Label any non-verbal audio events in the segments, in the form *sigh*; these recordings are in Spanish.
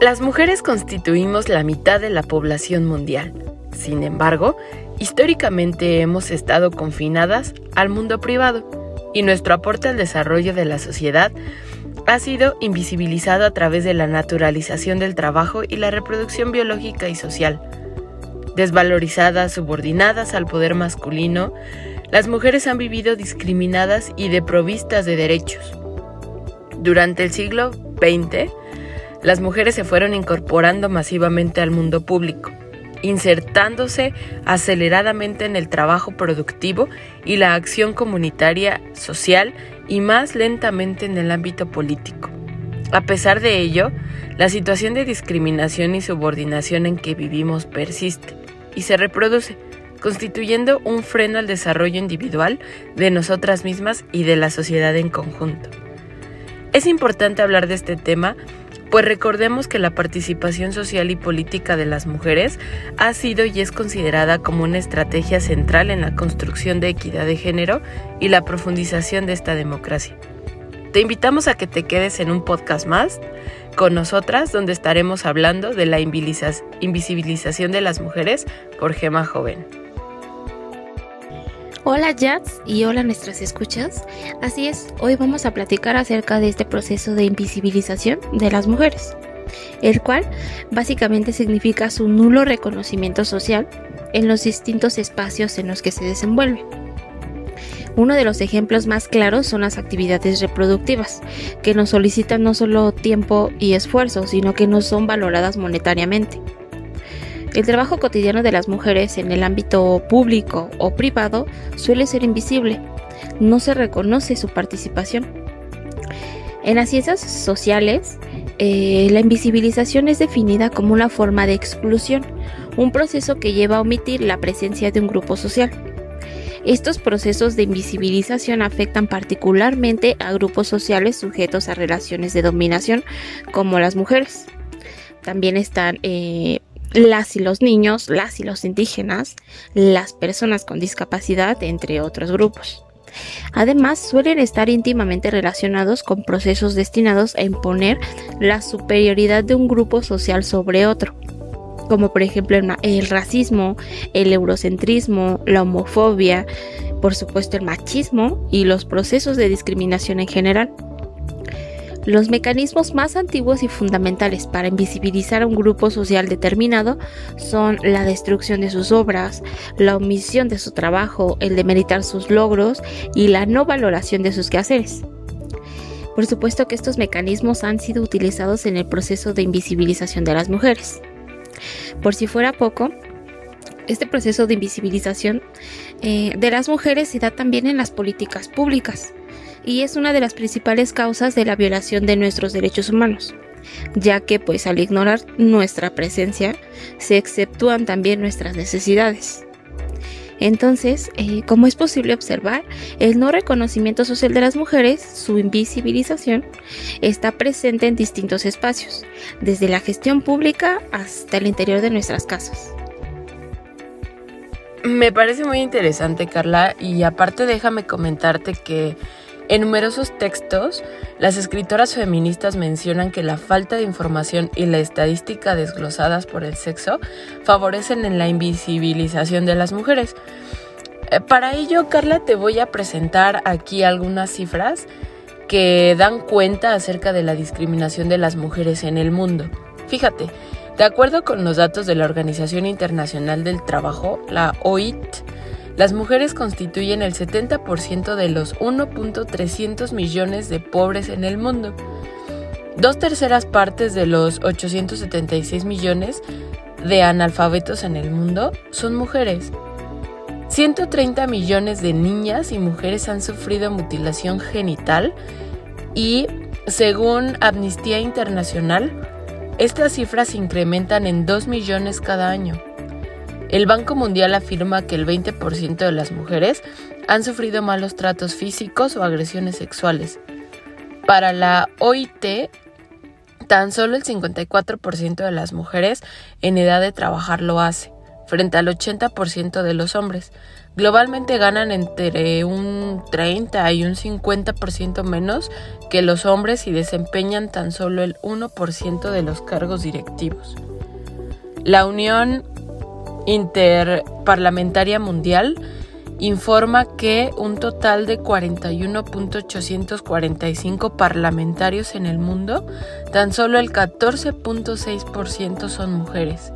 Las mujeres constituimos la mitad de la población mundial. Sin embargo, históricamente hemos estado confinadas al mundo privado y nuestro aporte al desarrollo de la sociedad ha sido invisibilizado a través de la naturalización del trabajo y la reproducción biológica y social. Desvalorizadas, subordinadas al poder masculino, las mujeres han vivido discriminadas y deprovistas de derechos. Durante el siglo XX, las mujeres se fueron incorporando masivamente al mundo público, insertándose aceleradamente en el trabajo productivo y la acción comunitaria, social y más lentamente en el ámbito político. A pesar de ello, la situación de discriminación y subordinación en que vivimos persiste y se reproduce, constituyendo un freno al desarrollo individual de nosotras mismas y de la sociedad en conjunto. Es importante hablar de este tema pues recordemos que la participación social y política de las mujeres ha sido y es considerada como una estrategia central en la construcción de equidad de género y la profundización de esta democracia. Te invitamos a que te quedes en un podcast más con nosotras donde estaremos hablando de la invisibilización de las mujeres por Gema Joven. Hola Jats y hola nuestras escuchas. Así es, hoy vamos a platicar acerca de este proceso de invisibilización de las mujeres, el cual básicamente significa su nulo reconocimiento social en los distintos espacios en los que se desenvuelve. Uno de los ejemplos más claros son las actividades reproductivas, que nos solicitan no solo tiempo y esfuerzo, sino que no son valoradas monetariamente. El trabajo cotidiano de las mujeres en el ámbito público o privado suele ser invisible. No se reconoce su participación. En las ciencias sociales, eh, la invisibilización es definida como una forma de exclusión, un proceso que lleva a omitir la presencia de un grupo social. Estos procesos de invisibilización afectan particularmente a grupos sociales sujetos a relaciones de dominación, como las mujeres. También están eh, las y los niños, las y los indígenas, las personas con discapacidad, entre otros grupos. Además, suelen estar íntimamente relacionados con procesos destinados a imponer la superioridad de un grupo social sobre otro, como por ejemplo el, racismo, el eurocentrismo, la homofobia, por supuesto el machismo y los procesos de discriminación en general. Los mecanismos más antiguos y fundamentales para invisibilizar a un grupo social determinado son la destrucción de sus obras, la omisión de su trabajo, el demeritar sus logros y la no valoración de sus quehaceres. Por supuesto que estos mecanismos han sido utilizados en el proceso de invisibilización de las mujeres. Por si fuera poco, este proceso de invisibilización eh, de las mujeres se da también en las políticas públicas y es una de las principales causas de la violación de nuestros derechos humanos, ya que pues al ignorar nuestra presencia se exceptúan también nuestras necesidades. Entonces, eh, como es posible observar, el no reconocimiento social de las mujeres, su invisibilización, está presente en distintos espacios, desde la gestión pública hasta el interior de nuestras casas. Me parece muy interesante, Carla, y aparte déjame comentarte que en numerosos textos, las escritoras feministas mencionan que la falta de información y la estadística desglosadas por el sexo favorecen en la invisibilización de las mujeres. Eh, para ello, Carla, te voy a presentar aquí algunas cifras que dan cuenta acerca de la discriminación de las mujeres en el mundo. Fíjate, de acuerdo con los datos de la Organización Internacional del Trabajo, la OIT, las mujeres constituyen el 70% de los 1.300 millones de pobres en el mundo. Dos terceras partes de los 876 millones de analfabetos en el mundo son mujeres. 130 millones de niñas y mujeres han sufrido mutilación genital y, según Amnistía Internacional, estas cifras se incrementan en 2 millones cada año. El Banco Mundial afirma que el 20% de las mujeres han sufrido malos tratos físicos o agresiones sexuales. Para la OIT, tan solo el 54% de las mujeres en edad de trabajar lo hace, frente al 80% de los hombres. Globalmente ganan entre un 30 y un 50% menos que los hombres y desempeñan tan solo el 1% de los cargos directivos. La Unión Interparlamentaria Mundial informa que un total de 41.845 parlamentarios en el mundo, tan solo el 14.6% son mujeres.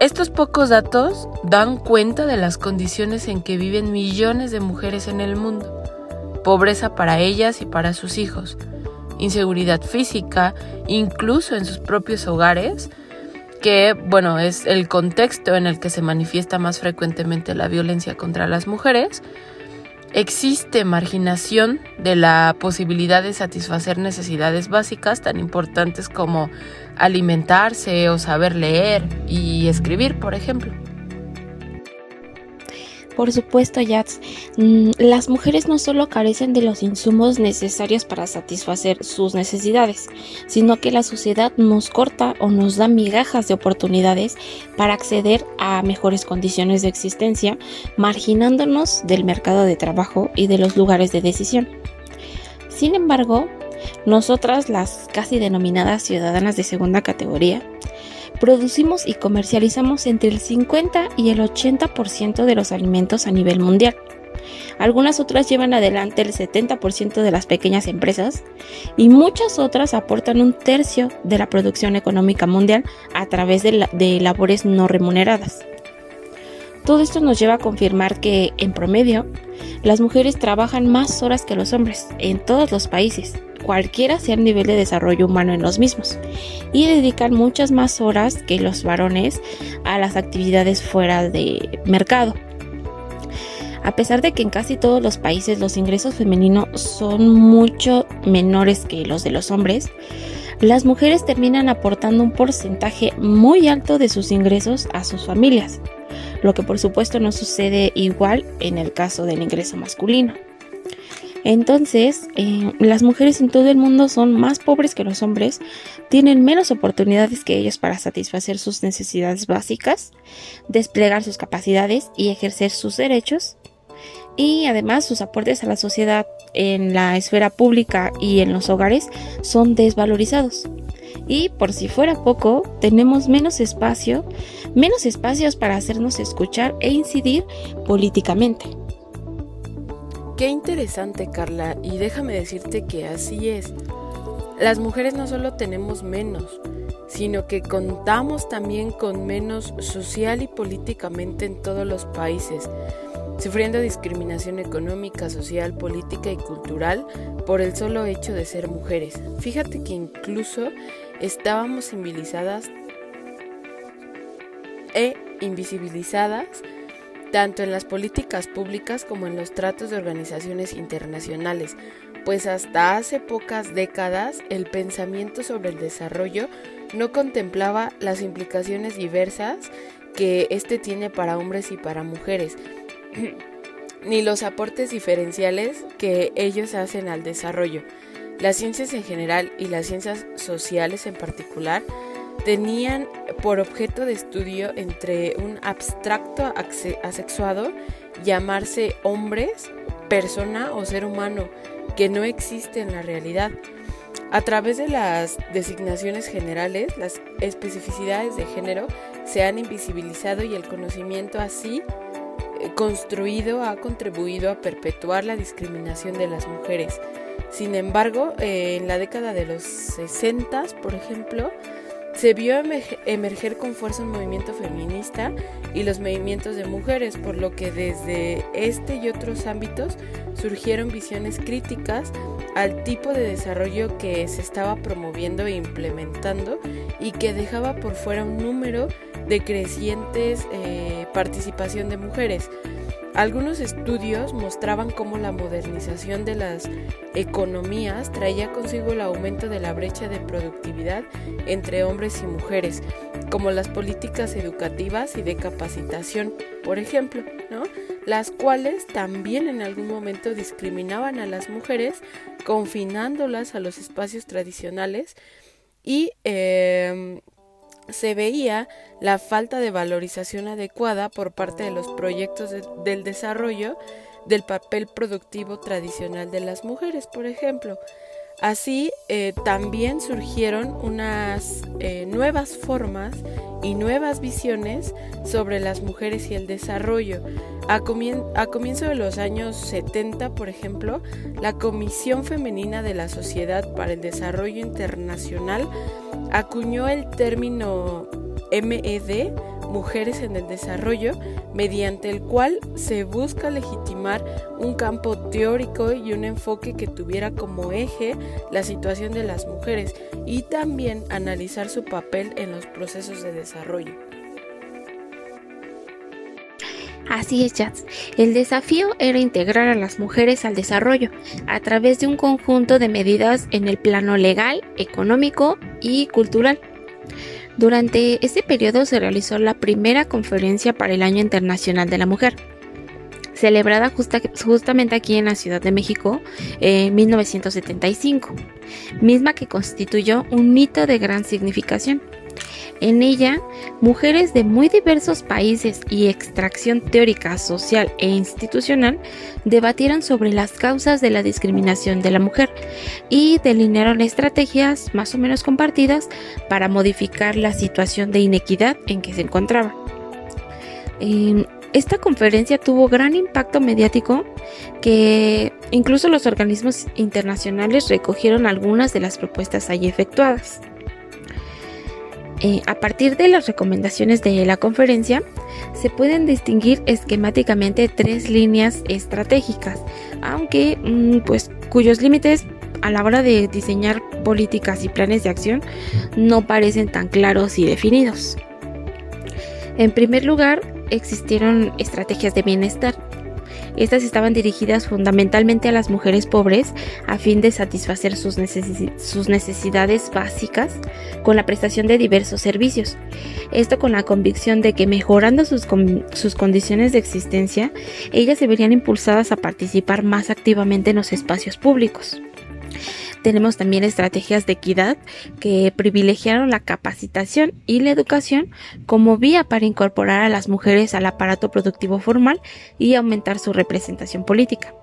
Estos pocos datos dan cuenta de las condiciones en que viven millones de mujeres en el mundo. Pobreza para ellas y para sus hijos, inseguridad física, incluso en sus propios hogares, que, bueno, es el contexto en el que se manifiesta más frecuentemente la violencia contra las mujeres, existe marginación de la posibilidad de satisfacer necesidades básicas tan importantes como alimentarse o saber leer y escribir, por ejemplo. Por supuesto, Yats, mm, las mujeres no solo carecen de los insumos necesarios para satisfacer sus necesidades, sino que la sociedad nos corta o nos da migajas de oportunidades para acceder a mejores condiciones de existencia, marginándonos del mercado de trabajo y de los lugares de decisión. Sin embargo, nosotras, las casi denominadas ciudadanas de segunda categoría, producimos y comercializamos entre el 50 y el 80% de los alimentos a nivel mundial. Algunas otras llevan adelante el 70% de las pequeñas empresas y muchas otras aportan un tercio de la producción económica mundial a través de, de labores no remuneradas. Todo esto nos lleva a confirmar que, en promedio, las mujeres trabajan más horas que los hombres en todos los países cualquiera sea el nivel de desarrollo humano en los mismos, y dedican muchas más horas que los varones a las actividades fuera de mercado. A pesar de que en casi todos los países los ingresos femeninos son mucho menores que los de los hombres, las mujeres terminan aportando un porcentaje muy alto de sus ingresos a sus familias, lo que por supuesto no sucede igual en el caso del ingreso masculino. Entonces, eh, las mujeres en todo el mundo son más pobres que los hombres, tienen menos oportunidades que ellos para satisfacer sus necesidades básicas, desplegar sus capacidades y ejercer sus derechos. Y además sus aportes a la sociedad en la esfera pública y en los hogares son desvalorizados. Y por si fuera poco, tenemos menos espacio, menos espacios para hacernos escuchar e incidir políticamente. Qué interesante, Carla, y déjame decirte que así es. Las mujeres no solo tenemos menos, sino que contamos también con menos social y políticamente en todos los países, sufriendo discriminación económica, social, política y cultural por el solo hecho de ser mujeres. Fíjate que incluso estábamos civilizadas e invisibilizadas tanto en las políticas públicas como en los tratos de organizaciones internacionales, pues hasta hace pocas décadas el pensamiento sobre el desarrollo no contemplaba las implicaciones diversas que éste tiene para hombres y para mujeres, *clears throat* ni los aportes diferenciales que ellos hacen al desarrollo. Las ciencias en general y las ciencias sociales en particular tenían por objeto de estudio entre un abstracto asexuado llamarse hombres, persona o ser humano, que no existe en la realidad. A través de las designaciones generales, las especificidades de género se han invisibilizado y el conocimiento así eh, construido ha contribuido a perpetuar la discriminación de las mujeres. Sin embargo, eh, en la década de los 60, por ejemplo, se vio emerger con fuerza un movimiento feminista y los movimientos de mujeres, por lo que desde este y otros ámbitos surgieron visiones críticas al tipo de desarrollo que se estaba promoviendo e implementando y que dejaba por fuera un número de crecientes eh, participación de mujeres. Algunos estudios mostraban cómo la modernización de las economías traía consigo el aumento de la brecha de productividad entre hombres y mujeres, como las políticas educativas y de capacitación, por ejemplo, ¿no? las cuales también en algún momento discriminaban a las mujeres, confinándolas a los espacios tradicionales y em, se veía la falta de valorización adecuada por parte de los proyectos del desarrollo del papel productivo tradicional de las mujeres, por ejemplo. Así eh, también surgieron unas eh, nuevas formas y nuevas visiones sobre las mujeres y el desarrollo. A, a, comienzo de los años 70, por ejemplo, la Comisión Femenina de la Sociedad para el Desarrollo Internacional acuñó el término MED Mujeres en el Desarrollo, mediante el cual se busca legitimar un campo teórico y un enfoque que tuviera como eje la situación de las mujeres y también analizar su papel en los procesos de desarrollo. Así es, Jazz. El desafío era integrar a las mujeres al desarrollo a través de un conjunto de medidas en el plano legal, económico y cultural. Durante este periodo se realizó la primera conferencia para el Año Internacional de la Mujer, celebrada justamente aquí en la Ciudad de México en 1975, misma que constituyó un hito de gran significación. En ella, mujeres de muy diversos países y extracción teórica, social e institucional debatieron sobre las causas de la discriminación de la mujer y delinearon estrategias más o menos compartidas para modificar la situación de inequidad en que se encontraba. esta conferencia tuvo gran impacto mediático que incluso los organismos internacionales recogieron algunas de las propuestas allí efectuadas. Eh, a partir de las recomendaciones de la conferencia, se pueden distinguir esquemáticamente tres líneas estratégicas, aunque mm, pues cuyos límites a la hora de diseñar políticas y planes de acción no parecen tan claros y definidos. En primer lugar, existieron estrategias de bienestar, estas estaban dirigidas fundamentalmente a las mujeres pobres a fin de satisfacer sus, necesidades básicas con la prestación de diversos servicios. Esto con la convicción de que mejorando sus, condiciones de existencia, ellas se verían impulsadas a participar más activamente en los espacios públicos. Tenemos también estrategias de equidad que privilegiaron la capacitación y la educación como vía para incorporar a las mujeres al aparato productivo formal y aumentar su representación política.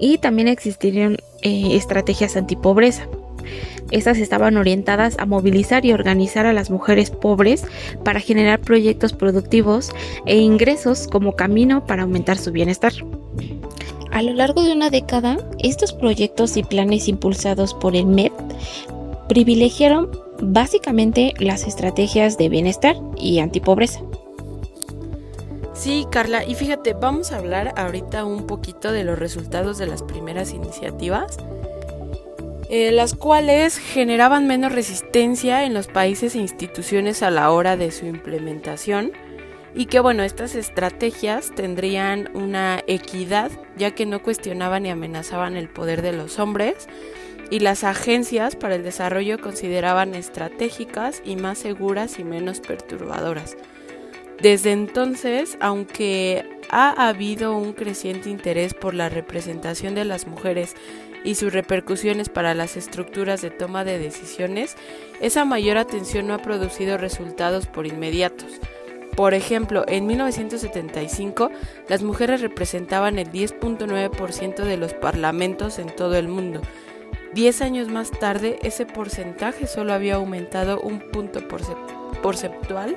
Y también existieron eh, estrategias antipobreza. Estas estaban orientadas a movilizar y organizar a las mujeres pobres para generar proyectos productivos e ingresos como camino para aumentar su bienestar. A lo largo de una década, estos proyectos y planes impulsados por el MEP privilegiaron básicamente las estrategias de bienestar y antipobreza. Sí, Carla, y fíjate, vamos a hablar ahorita un poquito de los resultados de las primeras iniciativas, eh, las cuales generaban menos resistencia en los países e instituciones a la hora de su implementación y que bueno, estas estrategias tendrían una equidad ya que no cuestionaban ni amenazaban el poder de los hombres y las agencias para el desarrollo consideraban estratégicas y más seguras y menos perturbadoras. Desde entonces, aunque ha habido un creciente interés por la representación de las mujeres y sus repercusiones para las estructuras de toma de decisiones, esa mayor atención no ha producido resultados por inmediatos. Por ejemplo, en 1975 las mujeres representaban el 10.9% de los parlamentos en todo el mundo. Diez años más tarde ese porcentaje solo había aumentado un punto porcentual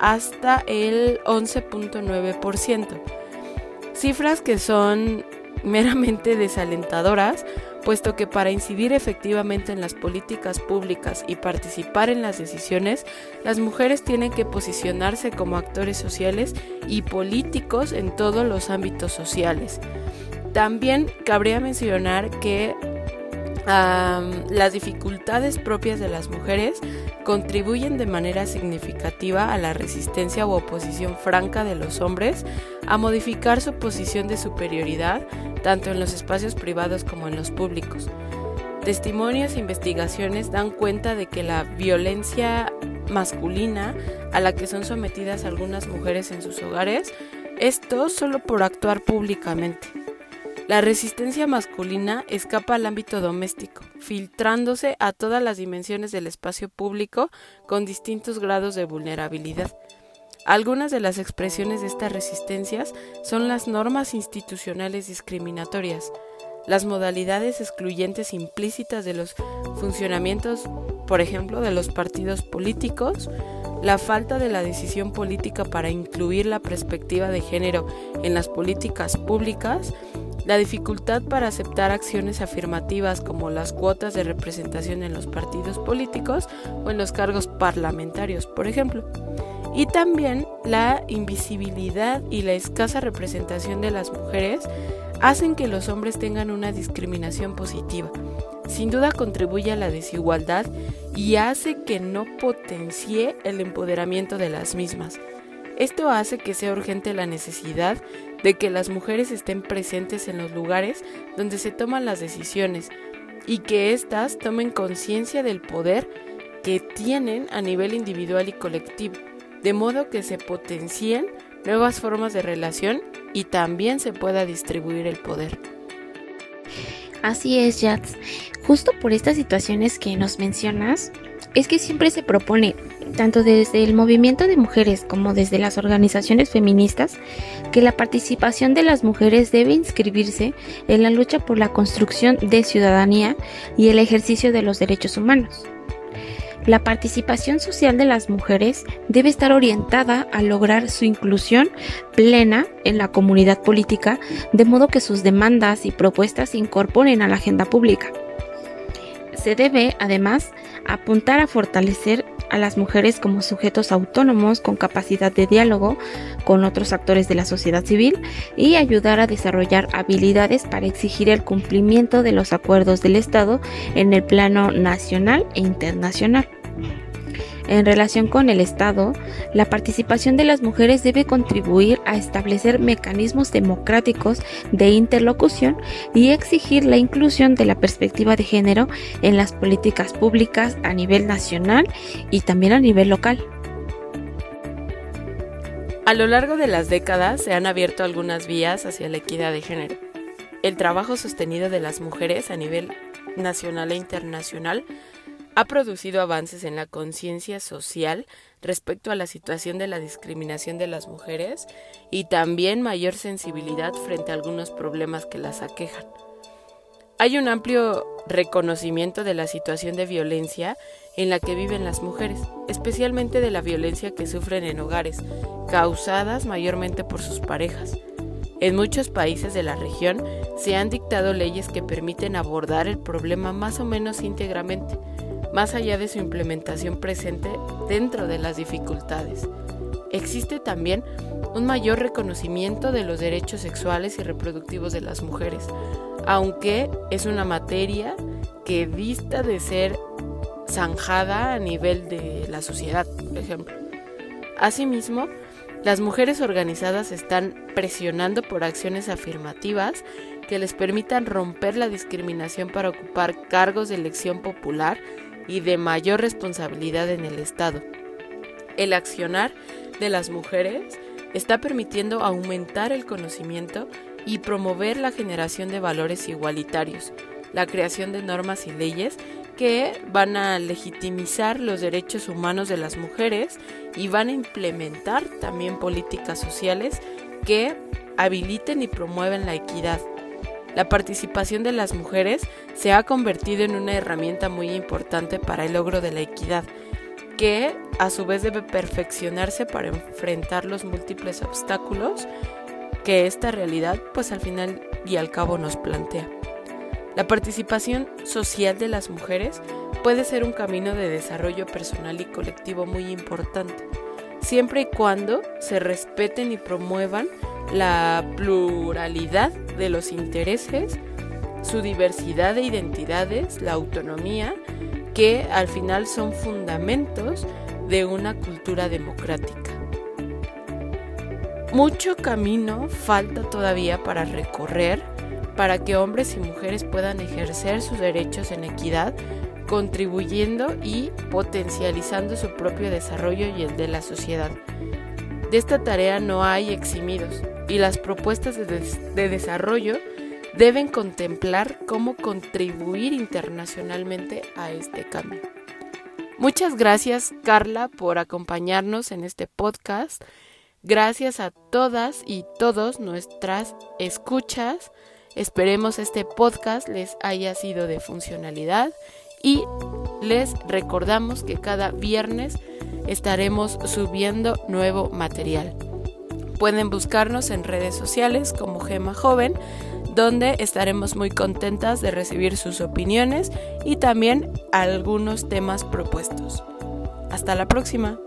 hasta el 11.9%. Cifras que son meramente desalentadoras puesto que para incidir efectivamente en las políticas públicas y participar en las decisiones, las mujeres tienen que posicionarse como actores sociales y políticos en todos los ámbitos sociales. También cabría mencionar que las dificultades propias de las mujeres contribuyen de manera significativa a la resistencia u oposición franca de los hombres a modificar su posición de superioridad tanto en los espacios privados como en los públicos. Testimonios e investigaciones dan cuenta de que la violencia masculina a la que son sometidas algunas mujeres en sus hogares, esto solo por actuar públicamente. La resistencia masculina escapa al ámbito doméstico, filtrándose a todas las dimensiones del espacio público con distintos grados de vulnerabilidad. Algunas de las expresiones de estas resistencias son las normas institucionales discriminatorias, las modalidades excluyentes implícitas de los funcionamientos, por ejemplo, de los partidos políticos, la falta de la decisión política para incluir la perspectiva de género en las políticas públicas, la dificultad para aceptar acciones afirmativas como las cuotas de representación en los partidos políticos o en los cargos parlamentarios, por ejemplo y también la invisibilidad y la escasa representación de las mujeres hacen que los hombres tengan una discriminación positiva. Sin duda contribuye a la desigualdad y hace que no potencie el empoderamiento de las mismas. Esto hace que sea urgente la necesidad de que las mujeres estén presentes en los lugares donde se toman las decisiones y que éstas tomen conciencia del poder que tienen a nivel individual y colectivo de modo que se potencien nuevas formas de relación y también se pueda distribuir el poder. Así es, Jats. Justo por estas situaciones que nos mencionas, es que siempre se propone, tanto desde el movimiento de mujeres como desde las organizaciones feministas, que la participación de las mujeres debe inscribirse en la lucha por la construcción de ciudadanía y el ejercicio de los derechos humanos. La participación social de las mujeres debe estar orientada a lograr su inclusión plena en la comunidad política, de modo que sus demandas y propuestas se incorporen a la agenda pública. Se debe, además, apuntar a fortalecer a las mujeres como sujetos autónomos con capacidad de diálogo con otros actores de la sociedad civil y ayudar a desarrollar habilidades para exigir el cumplimiento de los acuerdos del Estado en el plano nacional e internacional. En relación con el Estado, la participación de las mujeres debe contribuir a establecer mecanismos democráticos de interlocución y exigir la inclusión de la perspectiva de género en las políticas públicas a nivel nacional y también a nivel local. A lo largo de las décadas se han abierto algunas vías hacia la equidad de género. El trabajo sostenido de las mujeres a nivel nacional e internacional ha producido avances en la conciencia social respecto a la situación de la discriminación de las mujeres y también mayor sensibilidad frente a algunos problemas que las aquejan. Hay un amplio reconocimiento de la situación de violencia en la que viven las mujeres, especialmente de la violencia que sufren en hogares, causadas mayormente por sus parejas. En muchos países de la región se han dictado leyes que permiten abordar el problema más o menos íntegramente, más allá de su implementación presente dentro de las dificultades. Existe también un mayor reconocimiento de los derechos sexuales y reproductivos de las mujeres, aunque es una materia que dista de ser zanjada a nivel de la sociedad, por ejemplo. Asimismo, las mujeres organizadas están presionando por acciones afirmativas que les permitan romper la discriminación para ocupar cargos de elección popular y de mayor responsabilidad en el Estado. El accionar de las mujeres está permitiendo aumentar el conocimiento y promover la generación de valores igualitarios, la creación de normas y leyes que van a legitimizar los derechos humanos de las mujeres y van a implementar también políticas sociales que habiliten y promueven la equidad, la participación de las mujeres se ha convertido en una herramienta muy importante para el logro de la equidad, que a su vez debe perfeccionarse para enfrentar los múltiples obstáculos que esta realidad pues al final y al cabo nos plantea. La participación social de las mujeres puede ser un camino de desarrollo personal y colectivo muy importante, siempre y cuando se respeten y promuevan la pluralidad de los intereses, su diversidad de identidades, la autonomía, que al final son fundamentos de una cultura democrática. Mucho camino falta todavía para recorrer para que hombres y mujeres puedan ejercer sus derechos en equidad, contribuyendo y potencializando su propio desarrollo y el de la sociedad. De esta tarea no hay eximidos y las propuestas de, desarrollo deben contemplar cómo contribuir internacionalmente a este cambio. Muchas gracias Carla por acompañarnos en este podcast. Gracias a todas y todos nuestras escuchas. Esperemos este podcast les haya sido de funcionalidad y les recordamos que cada viernes estaremos subiendo nuevo material. Pueden buscarnos en redes sociales como Gema Joven, donde estaremos muy contentas de recibir sus opiniones y también algunos temas propuestos. Hasta la próxima.